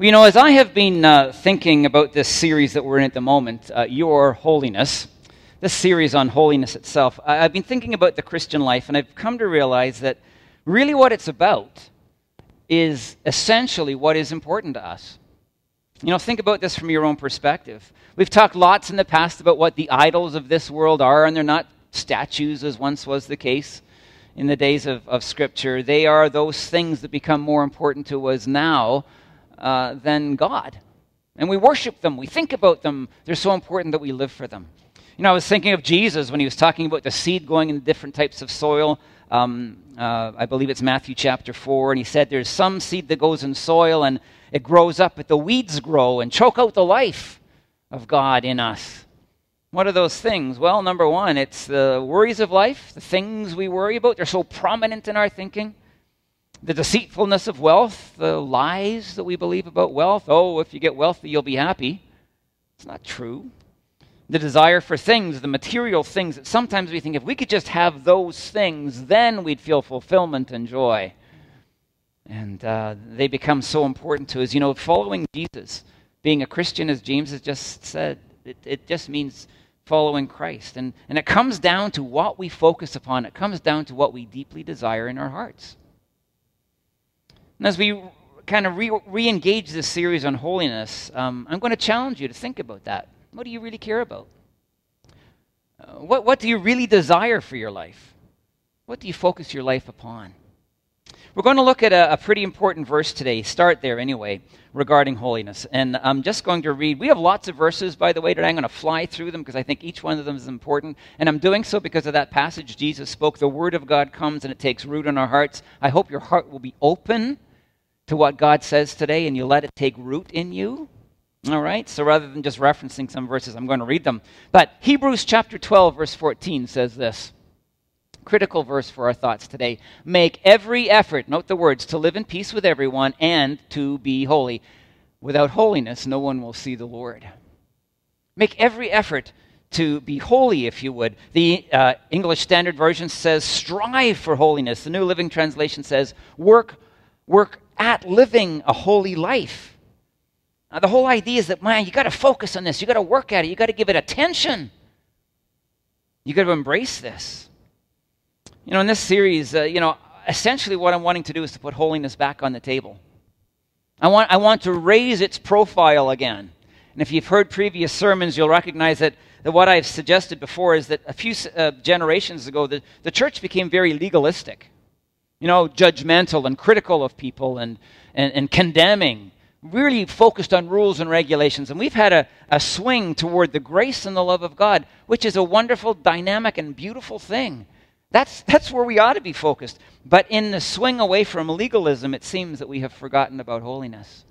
You know, as I have been uh, thinking about this series that we're in at the moment, uh, Your Holiness, this series on holiness itself, I- I've been thinking about the Christian life, and I've come to realize that really what it's about is essentially what is important to us. You know, think about this from your own perspective. We've talked lots in the past about what the idols of this world are, and they're not statues as once was the case in the days of, of Scripture. They are those things that become more important to us now uh, than God. And we worship them, we think about them. They're so important that we live for them. You know, I was thinking of Jesus when he was talking about the seed going in different types of soil. Um, uh, I believe it's Matthew chapter 4, and he said there's some seed that goes in soil and it grows up, but the weeds grow and choke out the life of God in us. What are those things? Well, number one, it's the worries of life, the things we worry about. They're so prominent in our thinking the deceitfulness of wealth, the lies that we believe about wealth. Oh, if you get wealthy, you'll be happy. It's not true. The desire for things, the material things that sometimes we think if we could just have those things, then we'd feel fulfillment and joy. And uh, they become so important to us. You know, following Jesus, being a Christian, as James has just said, it, it just means following Christ. And, and it comes down to what we focus upon, it comes down to what we deeply desire in our hearts. And as we kind of re engage this series on holiness, um, I'm going to challenge you to think about that. What do you really care about? Uh, what, what do you really desire for your life? What do you focus your life upon? We're going to look at a, a, pretty important verse today, start there anyway, regarding holiness. And I'm just going to read. We have lots of verses, by the way, today. I'm going to fly through them because I think each one of them is important. And I'm doing so because of that passage Jesus spoke. The Word of God comes and it takes root in our hearts. I hope your heart will be open to what God says today and you let it take root in you. All right? So rather than just referencing some verses, I'm going to read them. But Hebrews chapter 12, verse 14 says this critical verse for our thoughts today. Make every effort, note the words, to live in peace with everyone and to be holy. Without holiness, no one will see the Lord. Make every effort to be holy, if you would. The uh, English Standard Version says, strive for holiness. The New Living Translation says, work, work at living a holy life. Now, the whole idea is that, man, you got to focus on this. You got to work at it. You got to give it attention. You got to embrace this. You know, in this series, uh, you know, essentially what I'm wanting to do is to put holiness back on the table. I want, I want to raise its profile again. And if you've heard previous sermons, you'll recognize that, that what I've suggested before is that a few uh, generations ago, the, the church became very legalistic you know, judgmental and critical of people and, and, and condemning, really focused on rules and regulations. And we've had a, a swing toward the grace and the love of God, which is a wonderful, dynamic, and beautiful thing. That's, that's where we ought to be focused. But in the swing away from legalism, it seems that we have forgotten about holiness.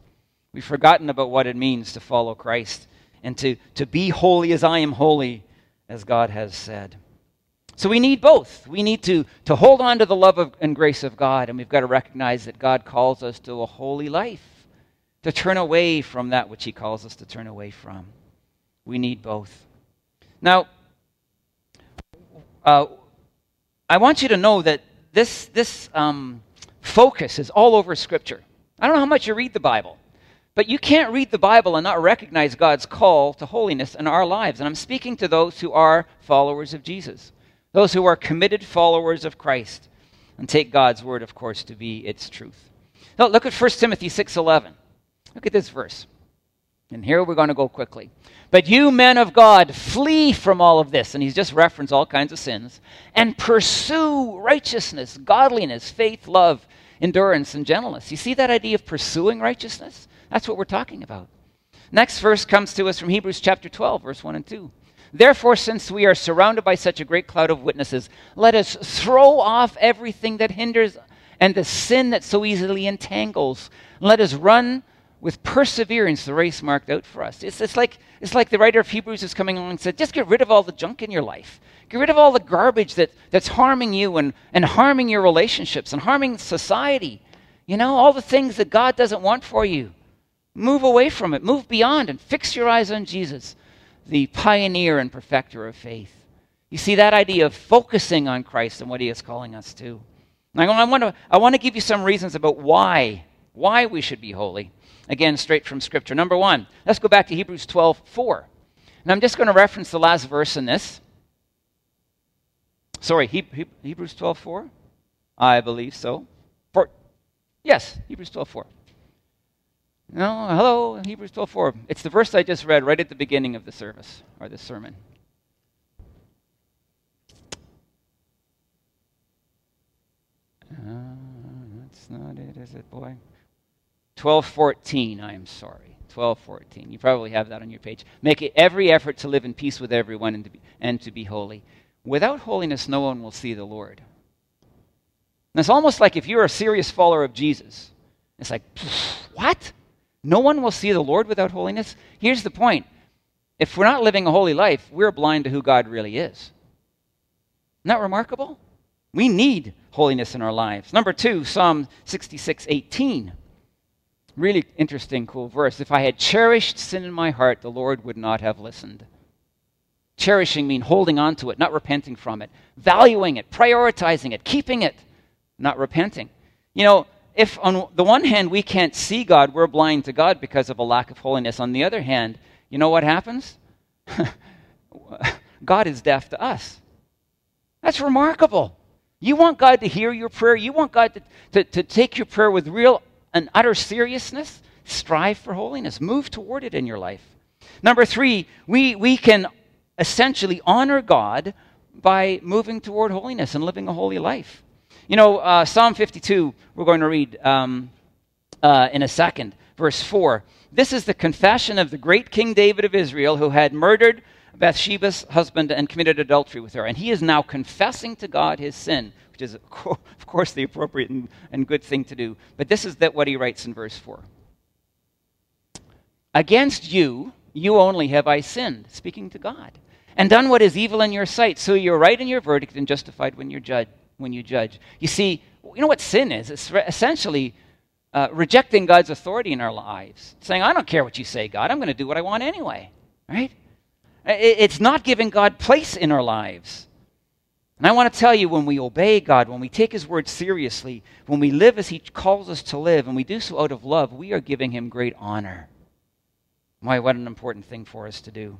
We've forgotten about what it means to follow Christ and to, to be holy as I am holy, as God has said. So we need both. We need to, to hold on to the love of, and grace of God, and we've got to recognize that God calls us to a holy life, to turn away from that which He calls us to turn away from. We need both. Now, uh, I want you to know that this, this um, focus is all over Scripture. I don't know how much you read the Bible, but you can't read the Bible and not recognize God's call to holiness in our lives. And I'm speaking to those who are followers of Jesus those who are committed followers of Christ and take God's word, of course, to be its truth. Now, look at 1 Timothy 6.11. Look at this verse. And here we're going to go quickly. But you, men of God, flee from all of this. And he's just referenced all kinds of sins. And pursue righteousness, godliness, faith, love, endurance, and gentleness. You see that idea of pursuing righteousness? That's what we're talking about. Next verse comes to us from Hebrews chapter 12, verse 1 and 2. Therefore, since we are surrounded by such a great cloud of witnesses, let us throw off everything that hinders and the sin that so easily entangles. Let us run with perseverance the race marked out for us. It's, it's, like, it's like the writer of Hebrews is coming along and said, just get rid of all the junk in your life. Get rid of all the garbage that, that's harming you and, and harming your relationships and harming society. You know, all the things that God doesn't want for you. Move away from it. Move beyond and fix your eyes on Jesus the pioneer and perfecter of faith. You see that idea of focusing on Christ and what he is calling us to. Now, I want to I want to give you some reasons about why why we should be holy. again, straight from Scripture. Number one, let's go back to Hebrews 12 4. And I'm just going to reference the last verse in this. Sorry, he, he, Hebrews 12 4? I believe so. For, yes, Hebrews 12 4. No, hello, Hebrews 12:4. It's the verse I just read right at the beginning of the service, or the sermon. Uh, that's not it, is it, boy? 1214, I am sorry. 1214. You probably have that on your page. Make every effort to live in peace with everyone and to be, and to be holy. Without holiness, no one will see the Lord. And it's almost like if you're a serious follower of Jesus, it's like, what? No one will see the Lord without holiness? Here's the point if we're not living a holy life, we're blind to who God really is. Isn't that remarkable? We need holiness in our lives. Number two, Psalm 66 18. Really interesting, cool verse. If I had cherished sin in my heart, the Lord would not have listened. Cherishing means holding on to it, not repenting from it, valuing it, prioritizing it, keeping it, not repenting. You know, if on the one hand we can't see God, we're blind to God because of a lack of holiness. On the other hand, you know what happens? God is deaf to us. That's remarkable. You want God to hear your prayer, you want God to, to, to take your prayer with real and utter seriousness. Strive for holiness, move toward it in your life. Number three, we, we can essentially honor God by moving toward holiness and living a holy life. You know, uh, Psalm 52, we're going to read um, uh, in a second, verse 4. This is the confession of the great King David of Israel who had murdered Bathsheba's husband and committed adultery with her. And he is now confessing to God his sin, which is, of course, the appropriate and, and good thing to do. But this is that what he writes in verse 4. Against you, you only have I sinned, speaking to God, and done what is evil in your sight. So you're right in your verdict and justified when, you're judge, when you judge. You see, you know what sin is? It's essentially uh, rejecting God's authority in our lives, saying, I don't care what you say, God, I'm going to do what I want anyway, right? It's not giving God place in our lives. And I want to tell you when we obey God, when we take His word seriously, when we live as He calls us to live, and we do so out of love, we are giving Him great honor. Why, what an important thing for us to do.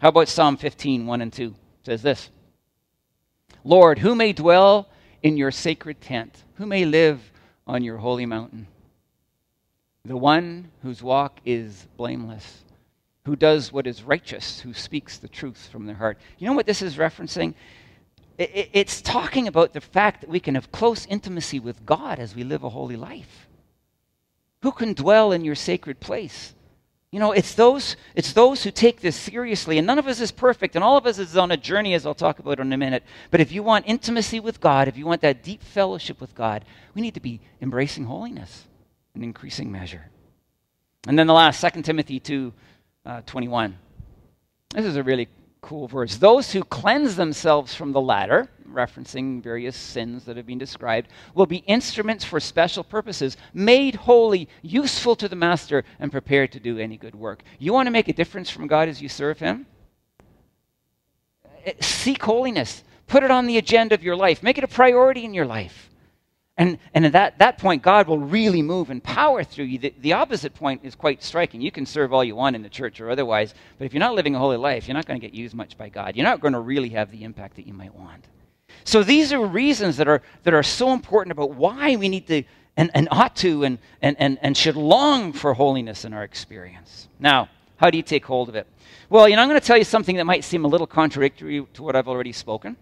How about Psalm 15, 1 and 2? It says this Lord, who may dwell in your sacred tent? Who may live on your holy mountain? The one whose walk is blameless who does what is righteous, who speaks the truth from their heart. You know what this is referencing? It's talking about the fact that we can have close intimacy with God as we live a holy life. Who can dwell in your sacred place? You know, it's those, it's those who take this seriously, and none of us is perfect, and all of us is on a journey, as I'll talk about in a minute. But if you want intimacy with God, if you want that deep fellowship with God, we need to be embracing holiness in increasing measure. And then the last, 2 Timothy 2 uh, 21. This is a really cool verse. Those who cleanse themselves from the latter, referencing various sins that have been described, will be instruments for special purposes, made holy, useful to the master, and prepared to do any good work. You want to make a difference from God as you serve Him? Eh, seek holiness. Put it on the agenda of your life. Make it a priority in your life. And, and at that, that point, God will really move in power through you. The, the opposite point is quite striking. You can serve all you want in the church or otherwise, but if you're not living a holy life, you're not going to get used much by God. You're not going to really have the impact that you might want. So these are reasons that are, that are so important about why we need to and, and ought to and, and, and, and should long for holiness in our experience. Now, how do you take hold of it? Well, you know, I'm going to tell you something that might seem a little contradictory to what I've already spoken.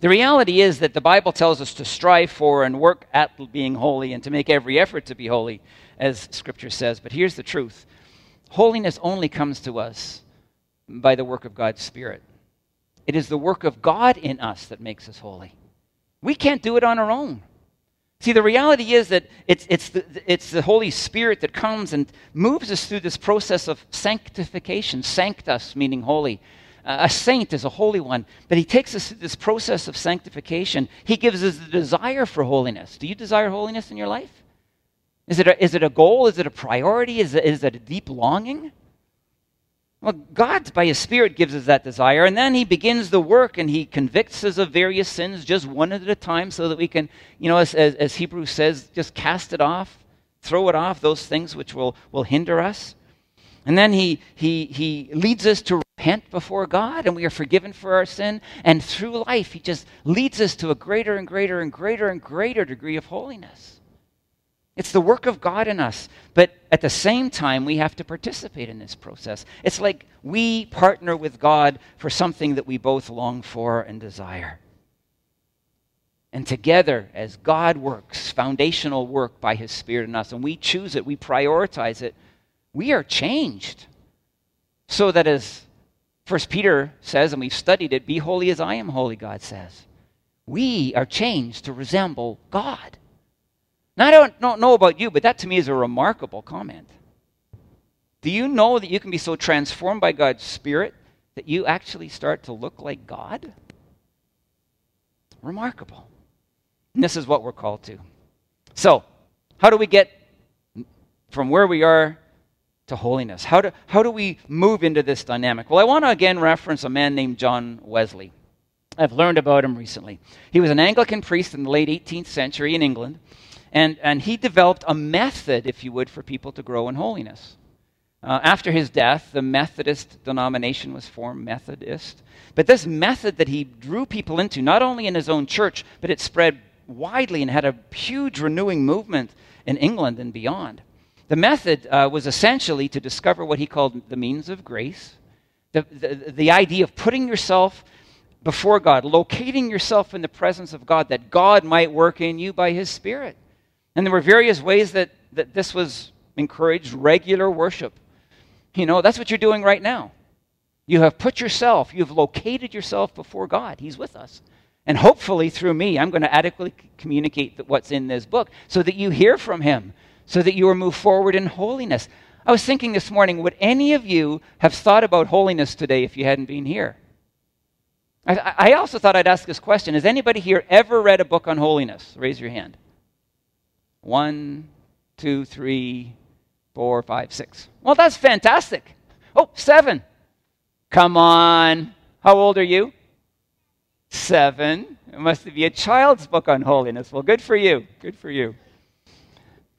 The reality is that the Bible tells us to strive for and work at being holy and to make every effort to be holy, as Scripture says. But here's the truth holiness only comes to us by the work of God's Spirit. It is the work of God in us that makes us holy. We can't do it on our own. See, the reality is that it's, it's, the, it's the Holy Spirit that comes and moves us through this process of sanctification. Sanctus, meaning holy a saint is a holy one, but he takes us through this process of sanctification. He gives us the desire for holiness. Do you desire holiness in your life? Is it a, is it a goal? Is it a priority? Is it, is it a deep longing? Well, God, by His Spirit, gives us that desire, and then He begins the work and He convicts us of various sins just one at a time so that we can, you know, as, as, as Hebrews says, just cast it off, throw it off, those things which will, will hinder us. And then he, he, he leads us to repent before God, and we are forgiven for our sin. And through life, he just leads us to a greater and greater and greater and greater degree of holiness. It's the work of God in us. But at the same time, we have to participate in this process. It's like we partner with God for something that we both long for and desire. And together, as God works, foundational work by His Spirit in us, and we choose it, we prioritize it, we are changed. So that as First Peter says, and we've studied it, be holy as I am holy, God says. We are changed to resemble God. Now, I don't, don't know about you, but that to me is a remarkable comment. Do you know that you can be so transformed by God's Spirit that you actually start to look like God? Remarkable. And this is what we're called to. So, how do we get from where we are to holiness? How do, how do we move into this dynamic? Well, I want to again reference a man named John Wesley. I've learned about him recently. He was an Anglican priest in the late 18th century in England. And, and he developed a method, if you would, for people to grow in holiness. Uh, after his death, the Methodist denomination was formed, Methodist. But this method that he drew people into, not only in his own church, but it spread widely and had a huge renewing movement in England and beyond. The method uh, was essentially to discover what he called the means of grace, the, the, the idea of putting yourself before God, locating yourself in the presence of God, that God might work in you by his Spirit. And there were various ways that, that this was encouraged regular worship. You know, that's what you're doing right now. You have put yourself, you've located yourself before God. He's with us. And hopefully, through me, I'm going to adequately communicate what's in this book so that you hear from Him, so that you are moved forward in holiness. I was thinking this morning, would any of you have thought about holiness today if you hadn't been here? I, I also thought I'd ask this question Has anybody here ever read a book on holiness? Raise your hand. One, two, three, four, five, six. Well, that's fantastic. Oh, seven. Come on. How old are you? Seven. It must be a child's book on holiness. Well, good for you. Good for you.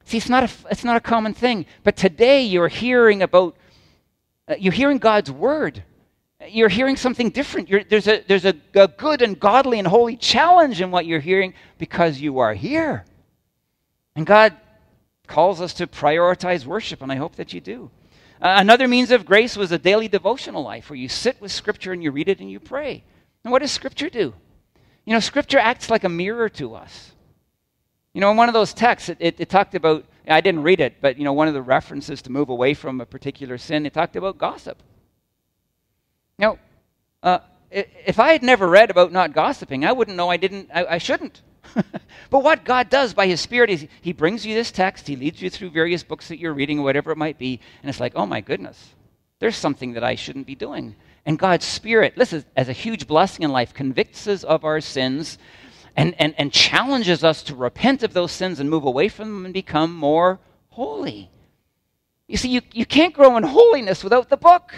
See, it's not a, it's not a common thing. But today you're hearing about, uh, you're hearing God's word. You're hearing something different. You're, there's a, there's a, a good and godly and holy challenge in what you're hearing because you are here. And God calls us to prioritize worship, and I hope that you do. Uh, another means of grace was a daily devotional life where you sit with Scripture and you read it and you pray. And what does Scripture do? You know, Scripture acts like a mirror to us. You know, in one of those texts, it, it, it talked about, I didn't read it, but, you know, one of the references to move away from a particular sin, it talked about gossip. Now, uh, if I had never read about not gossiping, I wouldn't know I didn't, I, I shouldn't. but what God does by His Spirit is He brings you this text, He leads you through various books that you're reading, whatever it might be, and it's like, oh my goodness, there's something that I shouldn't be doing. And God's Spirit, this is as a huge blessing in life, convicts us of our sins and, and, and challenges us to repent of those sins and move away from them and become more holy. You see, you, you can't grow in holiness without the book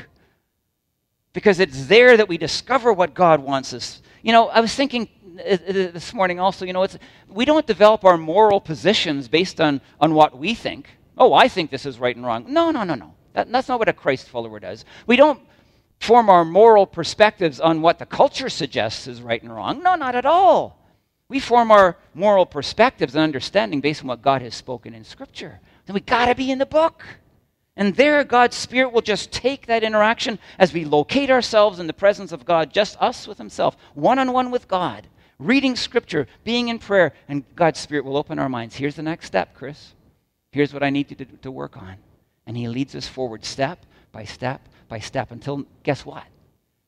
because it's there that we discover what God wants us. You know, I was thinking uh, uh, this morning also, you know, it's, we don't develop our moral positions based on, on what we think. Oh, I think this is right and wrong. No, no, no, no. That, that's not what a Christ follower does. We don't form our moral perspectives on what the culture suggests is right and wrong. No, not at all. We form our moral perspectives and understanding based on what God has spoken in Scripture. Then we got to be in the book. And there, God's Spirit will just take that interaction as we locate ourselves in the presence of God, just us with Himself, one on one with God reading scripture, being in prayer, and God's Spirit will open our minds. Here's the next step, Chris. Here's what I need you to, to work on. And He leads us forward step by step by step until, guess what?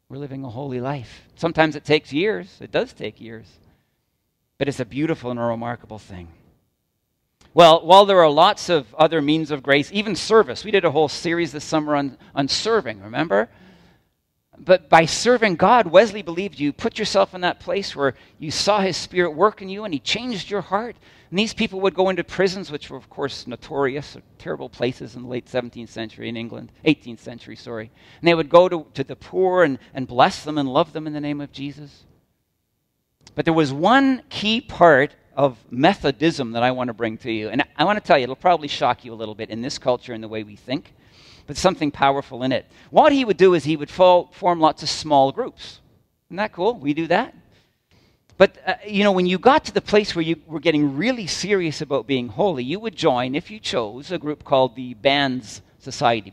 We're living a holy life. Sometimes it takes years. It does take years. But it's a beautiful and a remarkable thing. Well, while there are lots of other means of grace, even service, we did a whole series this summer on, on serving, remember? but by serving God, Wesley believed you put yourself in that place where you saw his spirit work in you and he changed your heart. And these people would go into prisons, which were, of course, notorious, terrible places in the late 17th century in England, 18th century, sorry. And they would go to, to the poor and, and bless them and love them in the name of Jesus. But there was one key part of Methodism that I want to bring to you. And I want to tell you, it'll probably shock you a little bit in this culture and the way we think, but something powerful in it. What he would do is he would form lots of small groups. Isn't that cool? We do that. But, uh, you know, when you got to the place where you were getting really serious about being holy, you would join, if you chose, a group called the Bands Society,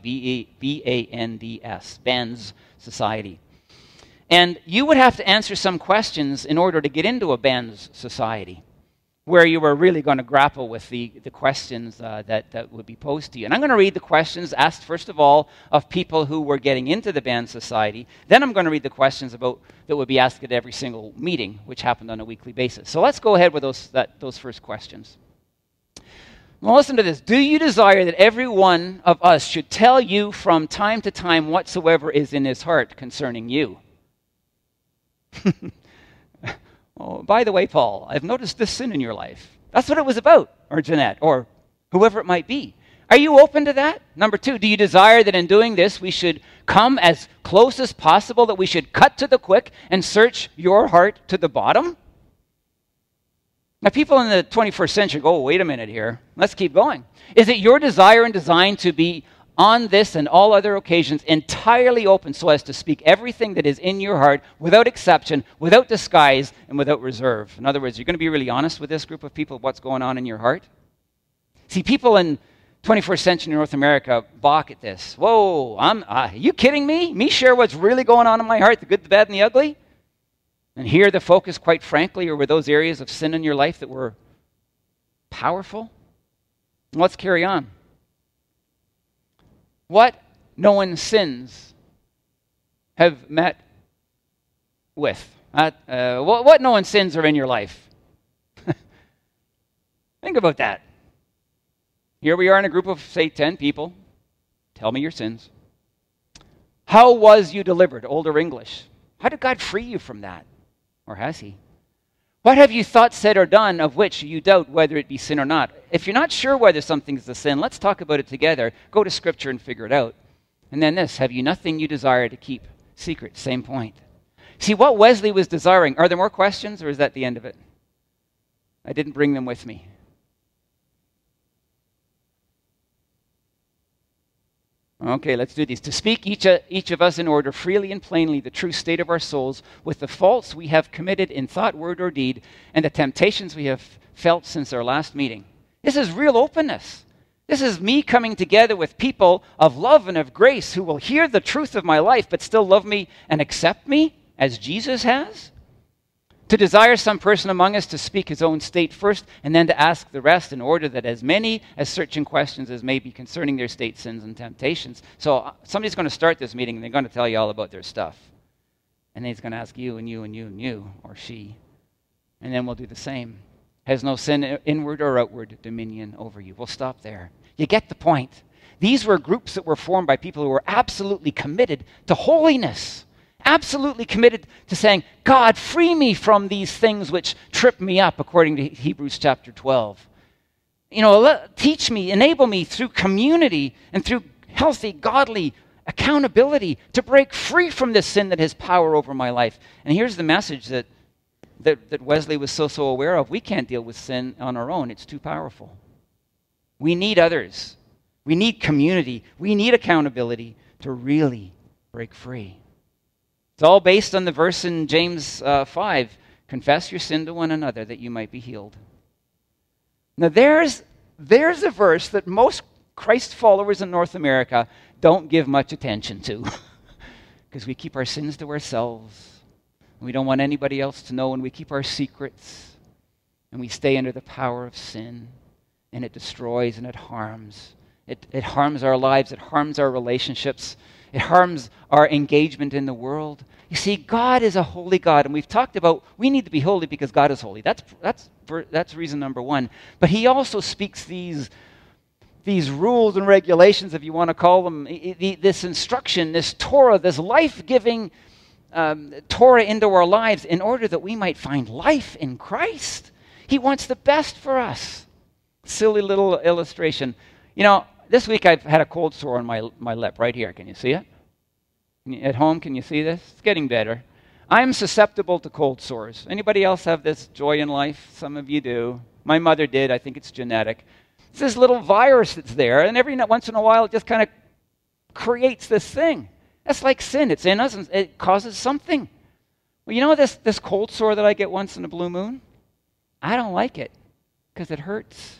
B A N D S, Bands Society. And you would have to answer some questions in order to get into a Bands Society where you were really going to grapple with the, the questions uh, that, that would be posed to you. And I'm going to read the questions asked, first of all, of people who were getting into the band society. Then I'm going to read the questions about, that would be asked at every single meeting, which happened on a weekly basis. So let's go ahead with those, that, those first questions. Well, listen to this. Do you desire that every one of us should tell you from time to time whatsoever is in his heart concerning you? Oh, by the way, Paul, I've noticed this sin in your life. That's what it was about, or Jeanette, or whoever it might be. Are you open to that? Number two, do you desire that in doing this we should come as close as possible, that we should cut to the quick and search your heart to the bottom? Now, people in the 21st century go, oh, wait a minute here. Let's keep going. Is it your desire and design to be on this and all other occasions entirely open so as to speak everything that is in your heart without exception, without disguise, and without reserve. In other words, you're going to be really honest with this group of people, what's going on in your heart. See, people in 21st century North America balk at this. Whoa, I'm, uh, you kidding me? Me share what's really going on in my heart, the good, the bad, and the ugly? And here the focus, quite frankly, are were those areas of sin in your life that were powerful. Let's carry on. What no one sins have met with. Uh, uh, what, what no one sins are in your life. Think about that. Here we are in a group of, say, 10 people. Tell me your sins. How was you delivered? Older English. How did God free you from that? Or has He? What have you thought, said, or done of which you doubt whether it be sin or not? If you're not sure whether something's a sin, let's talk about it together. Go to Scripture and figure it out. And then this Have you nothing you desire to keep secret? Same point. See, what Wesley was desiring, are there more questions, or is that the end of it? I didn't bring them with me. Okay, let's do these. To speak each, uh, each of us in order, freely and plainly, the true state of our souls, with the faults we have committed in thought, word, or deed, and the temptations we have felt since our last meeting. This is real openness. This is me coming together with people of love and of grace who will hear the truth of my life but still love me and accept me as Jesus has to desire some person among us to speak his own state first, and then to ask the rest in order that as many as searching questions as may be concerning their state sins and temptations. So uh, somebody's going to start this meeting and they're going to tell you all about their stuff. And then he's going to ask you and you and you and you, or she. And then we'll do the same. Has no sin inward or outward dominion over you. We'll stop there. You get the point. These were groups that were formed by people who were absolutely committed to holiness absolutely committed to saying, God, free me from these things which trip me up, according to Hebrews chapter 12. You know, teach me, enable me through community and through healthy, godly accountability to break free from this sin that has power over my life. And here's the message that, that, that Wesley was so, so aware of. We can't deal with sin on our own, it's too powerful. We need others. We need community. We need accountability to really break free. It's all based on the verse in James uh, 5 confess your sin to one another that you might be healed. Now, there's, there's a verse that most Christ followers in North America don't give much attention to because we keep our sins to ourselves. We don't want anybody else to know, and we keep our secrets, and we stay under the power of sin, and it destroys and it harms. It, it harms our lives, it harms our relationships, it harms our engagement in the world. You see, God is a holy God, and we've talked about we need to be holy because God is holy. That's, that's, that's reason number one. But He also speaks these, these rules and regulations, if you want to call them, this instruction, this Torah, this life giving um, Torah into our lives in order that we might find life in Christ. He wants the best for us. Silly little illustration. You know, this week I've had a cold sore on my, my lip right here. Can you see it? At home, can you see this? It's getting better. I'm susceptible to cold sores. Anybody else have this joy in life? Some of you do. My mother did. I think it's genetic. It's this little virus that's there, and every once in a while it just kind of creates this thing. That's like sin. It's in us and it causes something. Well, you know this, this cold sore that I get once in a blue moon? I don't like it because it hurts.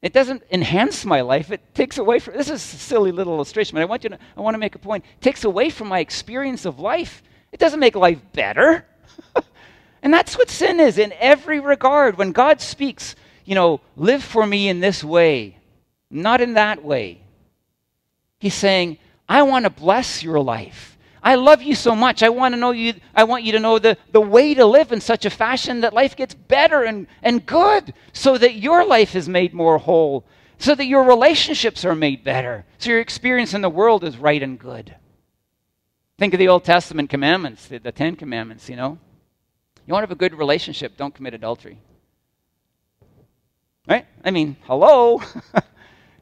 It doesn't enhance my life. It takes away from this is a silly little illustration, but I want you to I want to make a point. It takes away from my experience of life. It doesn't make life better. and that's what sin is in every regard. When God speaks, you know, live for me in this way, not in that way. He's saying, I want to bless your life. I love you so much. I want to know you, I want you to know the, the way to live in such a fashion that life gets better and, and good, so that your life is made more whole, so that your relationships are made better, so your experience in the world is right and good. Think of the Old Testament commandments, the, the Ten Commandments, you know. You want to have a good relationship, don't commit adultery. Right? I mean, hello.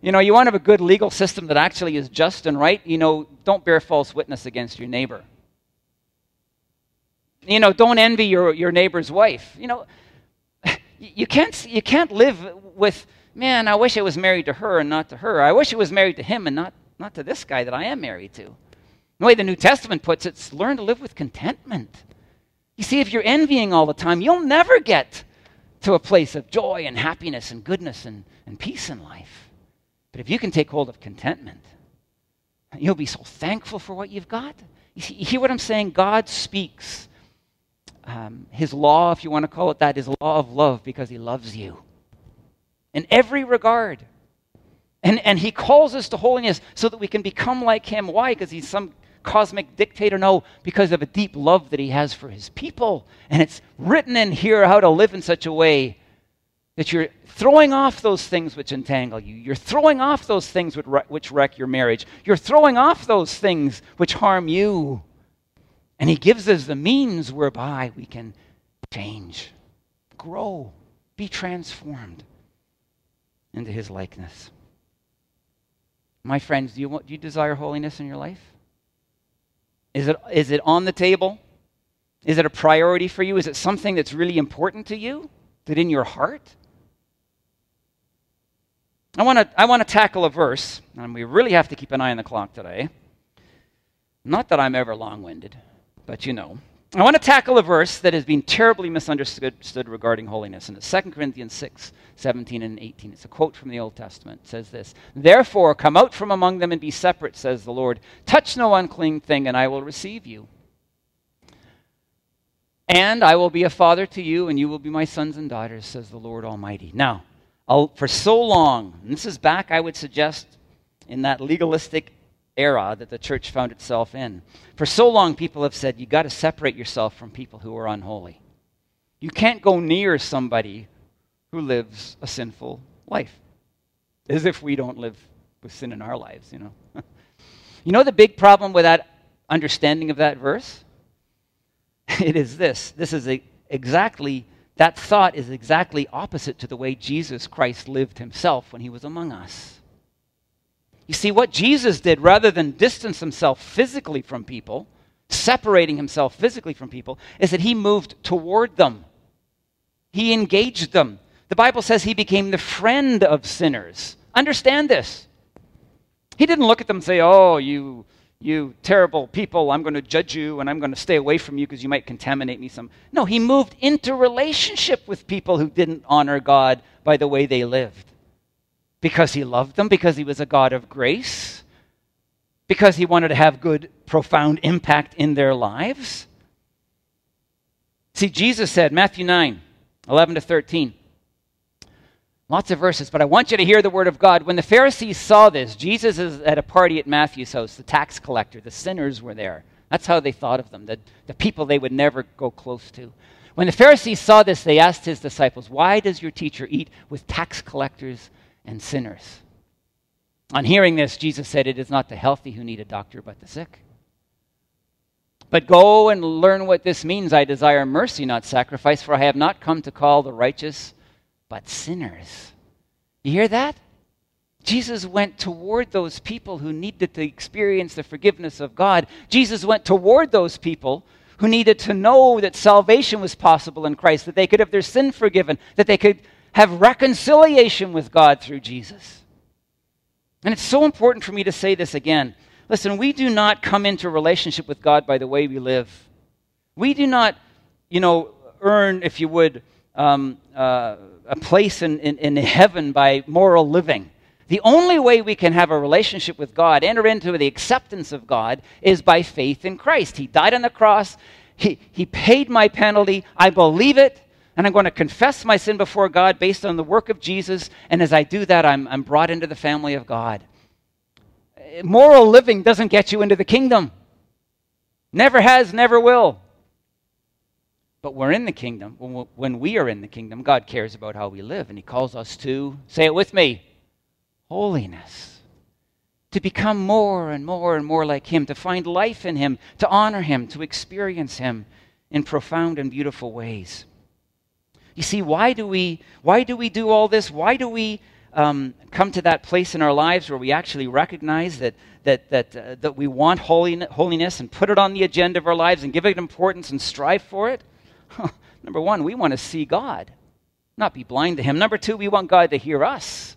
you know, you want to have a good legal system that actually is just and right. You know, don't bear false witness against your neighbor. You know, don't envy your, your neighbor's wife. You know, you can't, you can't live with, man, I wish I was married to her and not to her. I wish I was married to him and not, not to this guy that I am married to. The way the New Testament puts it, it's learn to live with contentment. You see, if you're envying all the time, you'll never get to a place of joy and happiness and goodness and, and peace in life. But if you can take hold of contentment, you'll be so thankful for what you've got. You, see, you hear what I'm saying? God speaks. Um, his law, if you want to call it that, is law of love because he loves you in every regard. And, and he calls us to holiness so that we can become like him. Why? Because he's some cosmic dictator. No, because of a deep love that he has for his people. And it's written in here how to live in such a way that you're throwing off those things which entangle you. You're throwing off those things which wreck your marriage. You're throwing off those things which harm you. And he gives us the means whereby we can change, grow, be transformed into his likeness. My friends, do you, want, do you desire holiness in your life? Is it, is it on the table? Is it a priority for you? Is it something that's really important to you? It in your heart? I want to I want to tackle a verse, and we really have to keep an eye on the clock today. Not that I'm ever long winded, but you know. I want to tackle a verse that has been terribly misunderstood regarding holiness, and it's 2 Corinthians 6, 17 and 18. It's a quote from the Old Testament. It says this Therefore, come out from among them and be separate, says the Lord. Touch no unclean thing, and I will receive you. And I will be a father to you, and you will be my sons and daughters, says the Lord Almighty. Now, for so long, and this is back, I would suggest, in that legalistic era that the church found itself in. For so long, people have said, you've got to separate yourself from people who are unholy. You can't go near somebody who lives a sinful life. As if we don't live with sin in our lives, you know. you know the big problem with that understanding of that verse? It is this. This is a, exactly, that thought is exactly opposite to the way Jesus Christ lived himself when he was among us. You see, what Jesus did, rather than distance himself physically from people, separating himself physically from people, is that he moved toward them. He engaged them. The Bible says he became the friend of sinners. Understand this. He didn't look at them and say, Oh, you, you terrible people, I'm going to judge you and I'm going to stay away from you because you might contaminate me some. No, he moved into relationship with people who didn't honor God by the way they lived. Because he loved them, because he was a God of grace, because he wanted to have good, profound impact in their lives. See, Jesus said, Matthew 9, 11 to 13. Lots of verses, but I want you to hear the word of God. When the Pharisees saw this, Jesus is at a party at Matthew's house. The tax collector, the sinners were there. That's how they thought of them, the, the people they would never go close to. When the Pharisees saw this, they asked his disciples, Why does your teacher eat with tax collectors and sinners. On hearing this, Jesus said, It is not the healthy who need a doctor, but the sick. But go and learn what this means. I desire mercy, not sacrifice, for I have not come to call the righteous, but sinners. You hear that? Jesus went toward those people who needed to experience the forgiveness of God. Jesus went toward those people who needed to know that salvation was possible in Christ, that they could have their sin forgiven, that they could have reconciliation with God through Jesus. And it's so important for me to say this again. Listen, we do not come into relationship with God by the way we live. We do not, you know, earn, if you would, um, uh, a place in, in, in heaven by moral living. The only way we can have a relationship with God, enter into the acceptance of God, is by faith in Christ. He died on the cross, He, he paid my penalty. I believe it, and I'm going to confess my sin before God based on the work of Jesus. And as I do that, I'm, I'm brought into the family of God. Moral living doesn't get you into the kingdom, never has, never will. But we're in the kingdom. When we are in the kingdom, God cares about how we live, and He calls us to, say it with me, holiness. To become more and more and more like Him, to find life in Him, to honor Him, to experience Him in profound and beautiful ways. You see, why do we, why do, we do all this? Why do we um, come to that place in our lives where we actually recognize that, that, that, uh, that we want holiness and put it on the agenda of our lives and give it importance and strive for it? Number one, we want to see God, not be blind to Him. Number two, we want God to hear us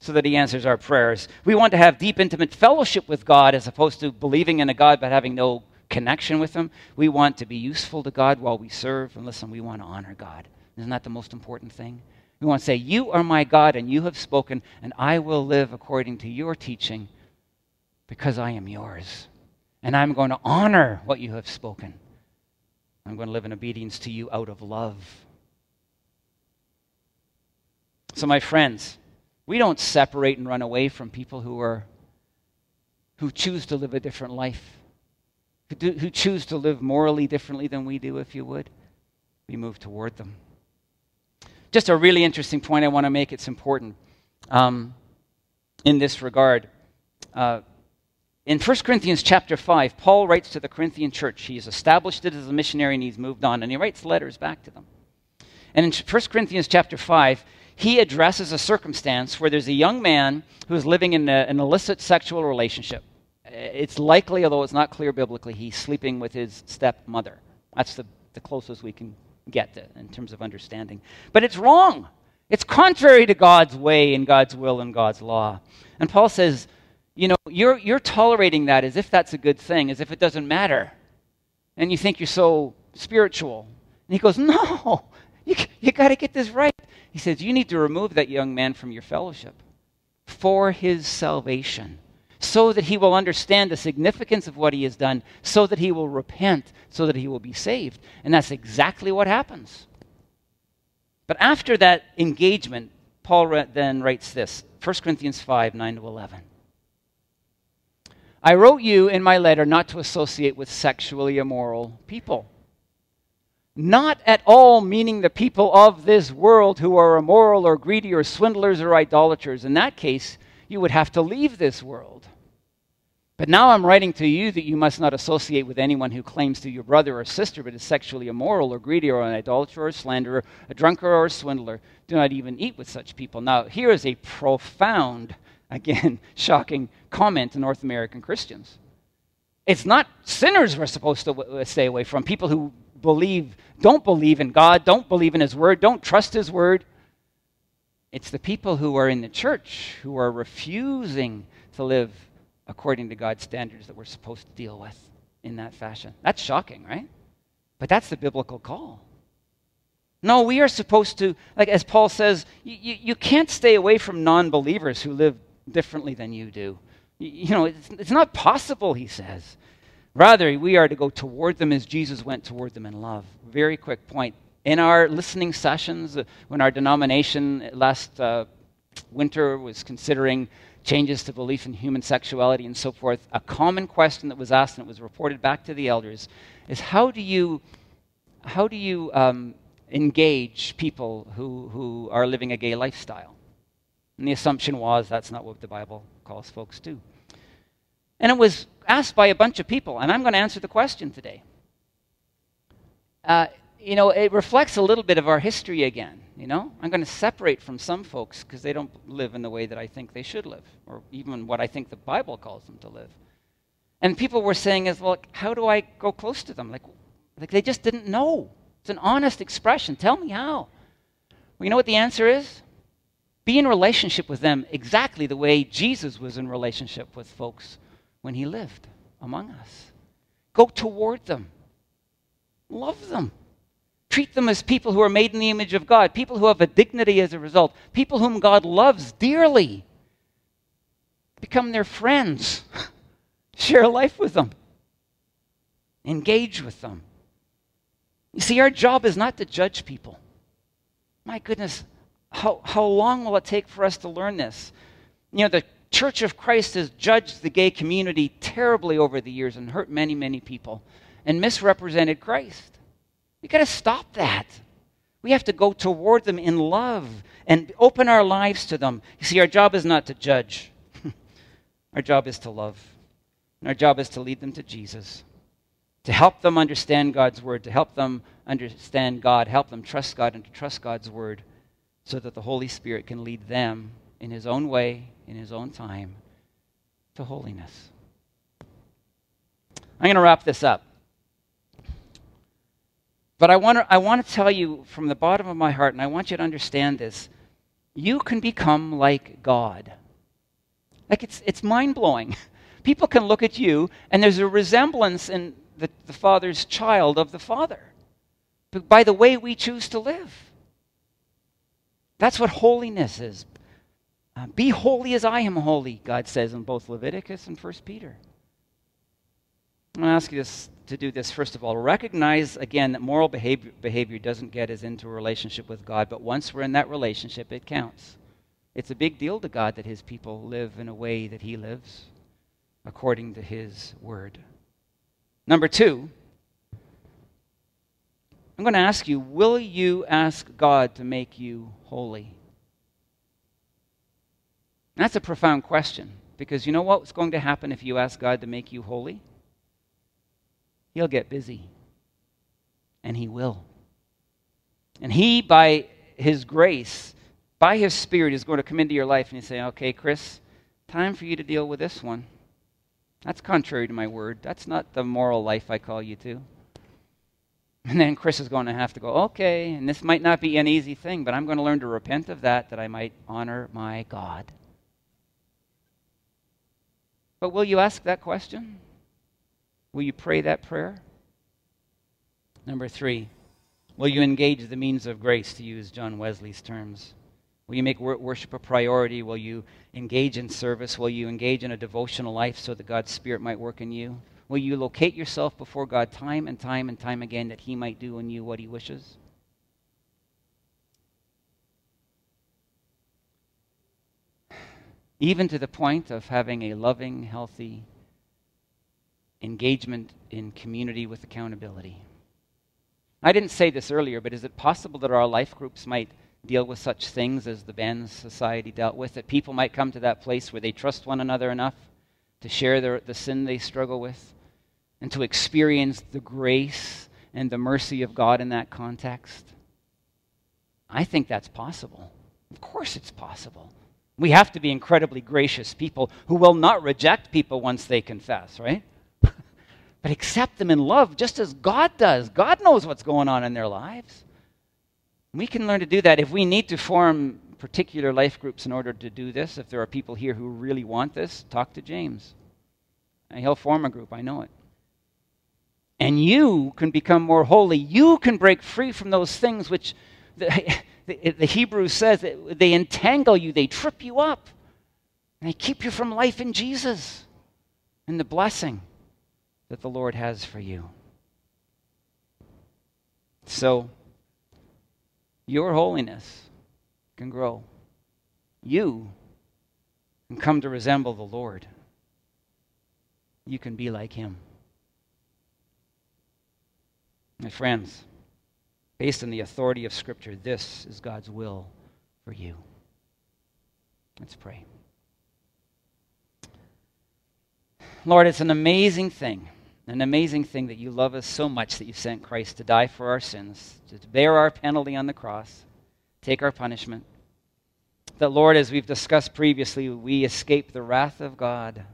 so that he answers our prayers. We want to have deep, intimate fellowship with God as opposed to believing in a God but having no connection with him. We want to be useful to God while we serve. And listen, we want to honor God. Isn't that the most important thing? We want to say, You are my God, and you have spoken, and I will live according to your teaching because I am yours. And I'm going to honor what you have spoken. I'm going to live in obedience to you out of love. So, my friends, we don't separate and run away from people who are who choose to live a different life, who, do, who choose to live morally differently than we do, if you would. We move toward them. Just a really interesting point I want to make. It's important um, in this regard. Uh, in 1 Corinthians chapter 5, Paul writes to the Corinthian church. He's established it as a missionary and he's moved on, and he writes letters back to them. And in 1 Corinthians chapter 5, he addresses a circumstance where there's a young man who's living in a, an illicit sexual relationship. Uh, it's likely, although it's not clear biblically, he's sleeping with his stepmother. That's the, the closest we can get to, in terms of understanding. But it's wrong. It's contrary to God's way and God's will and God's law. And Paul says, you know, you're, you're tolerating that as if that's a good thing, as if it doesn't matter. And you think you're so spiritual. And he goes, no, you, you got to get this right. He says, You need to remove that young man from your fellowship for his salvation, so that he will understand the significance of what he has done, so that he will repent, so that he will be saved. And that's exactly what happens. But after that engagement, Paul then writes this 1 Corinthians 5 9 to 11. I wrote you in my letter not to associate with sexually immoral people not at all meaning the people of this world who are immoral or greedy or swindlers or idolaters. In that case, you would have to leave this world. But now I'm writing to you that you must not associate with anyone who claims to be your brother or sister but is sexually immoral or greedy or an idolater or a slanderer, a drunkard or a swindler. Do not even eat with such people. Now, here is a profound, again, shocking comment to North American Christians. It's not sinners we're supposed to stay away from, people who believe, don't believe in God, don't believe in His Word, don't trust His Word. It's the people who are in the church who are refusing to live according to God's standards that we're supposed to deal with in that fashion. That's shocking, right? But that's the biblical call. No, we are supposed to, like as Paul says, you, you can't stay away from non believers who live differently than you do. You, know, it's, it's not possible, he says. Rather, we are to go toward them as Jesus went toward them in love. Very quick point. In our listening sessions, uh, when our denomination last uh, winter was considering changes to belief in human sexuality and so forth, a common question that was asked and it was reported back to the elders is how do you, how do you um, engage people who, who are living a gay lifestyle? And the assumption was that's not what the Bible calls folks to. And it was asked by a bunch of people, and I'm going to answer the question today. Uh, you know, it reflects a little bit of our history again. You know, I'm going to separate from some folks because they don't live in the way that I think they should live, or even what I think the Bible calls them to live. And people were saying, "Is well, how do I go close to them? Like, Like they just didn't know. It's an honest expression. Tell me how. Well, you know what the answer is? Be in relationship with them exactly the way Jesus was in relationship with folks when he lived among us. Go toward them, love them. Treat them as people who are made in the image of God, people who have a dignity as a result, people whom God loves dearly. Become their friends. Share life with them. Engage with them. You see, our job is not to judge people. My goodness, how, how long will it take for us to learn this? You know, the Church of Christ has judged the gay community terribly over the years and hurt many, many people and misrepresented Christ. We've got to stop that. We have to go toward them in love and open our lives to them. You see, our job is not to judge, our job is to love. And our job is to lead them to Jesus, to help them understand God's word, to help them understand God, help them trust God, and to trust God's word so that the Holy Spirit can lead them in His own way, in His own time, to holiness. I'm going to wrap this up. But I want, to, I want to tell you from the bottom of my heart, and I want you to understand this you can become like God. Like it's, it's mind blowing. People can look at you, and there's a resemblance in the, the Father's child of the Father by the way we choose to live. That's what holiness is. Uh, be holy as I am holy, God says in both Leviticus and 1 Peter. I'm going to ask you this, to do this first of all. Recognize again that moral behavior, behavior doesn't get us into a relationship with God, but once we're in that relationship, it counts. It's a big deal to God that His people live in a way that He lives according to His word. Number two, I'm going to ask you will you ask God to make you holy? That's a profound question because you know what's going to happen if you ask God to make you holy? He'll get busy. And He will. And He, by His grace, by His Spirit, is going to come into your life and say, okay, Chris, time for you to deal with this one. That's contrary to my word. That's not the moral life I call you to. And then Chris is going to have to go, okay, and this might not be an easy thing, but I'm going to learn to repent of that, that I might honor my God. But will you ask that question? Will you pray that prayer? Number three, will you engage the means of grace, to use John Wesley's terms? Will you make worship a priority? Will you engage in service? Will you engage in a devotional life so that God's Spirit might work in you? Will you locate yourself before God time and time and time again that He might do in you what He wishes? Even to the point of having a loving, healthy engagement in community with accountability. I didn't say this earlier, but is it possible that our life groups might deal with such things as the band society dealt with? That people might come to that place where they trust one another enough to share their, the sin they struggle with? And to experience the grace and the mercy of God in that context? I think that's possible. Of course, it's possible. We have to be incredibly gracious people who will not reject people once they confess, right? but accept them in love just as God does. God knows what's going on in their lives. We can learn to do that if we need to form particular life groups in order to do this. If there are people here who really want this, talk to James. And he'll form a group, I know it and you can become more holy. You can break free from those things which the, the, the Hebrew says they entangle you, they trip you up, and they keep you from life in Jesus and the blessing that the Lord has for you. So, your holiness can grow. You can come to resemble the Lord. You can be like Him. My friends, based on the authority of Scripture, this is God's will for you. Let's pray. Lord, it's an amazing thing, an amazing thing that you love us so much that you sent Christ to die for our sins, to bear our penalty on the cross, take our punishment. That, Lord, as we've discussed previously, we escape the wrath of God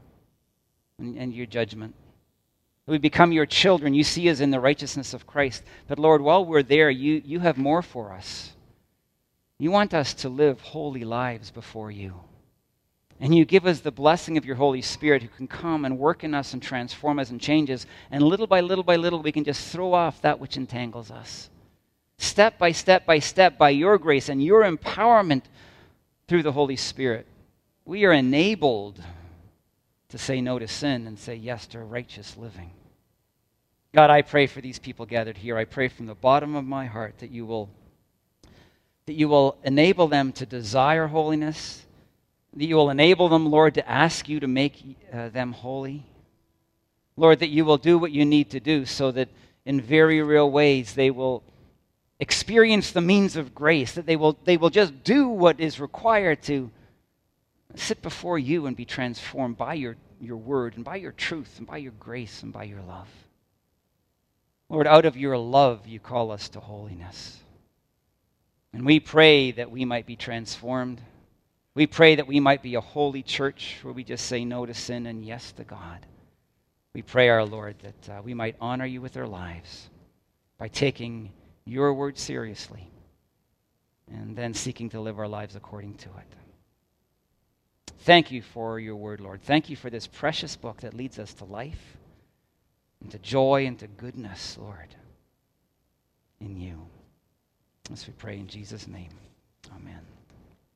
and, and your judgment. We become your children. You see us in the righteousness of Christ. But Lord, while we're there, you, you have more for us. You want us to live holy lives before you. And you give us the blessing of your Holy Spirit who can come and work in us and transform us and change us. And little by little by little, we can just throw off that which entangles us. Step by step by step, by your grace and your empowerment through the Holy Spirit, we are enabled to say no to sin and say yes to righteous living. God, I pray for these people gathered here. I pray from the bottom of my heart that you will that you will enable them to desire holiness, that you will enable them, Lord, to ask you to make uh, them holy. Lord, that you will do what you need to do so that in very real ways they will experience the means of grace, that they will, they will just do what is required to sit before you and be transformed by your, your word and by your truth and by your grace and by your love. Lord, out of your love, you call us to holiness. And we pray that we might be transformed. We pray that we might be a holy church where we just say no to sin and yes to God. We pray, our Lord, that uh, we might honor you with our lives by taking your word seriously and then seeking to live our lives according to it. Thank you for your word, Lord. Thank you for this precious book that leads us to life and to joy and to goodness, Lord, in you. As we pray in Jesus' name. Amen.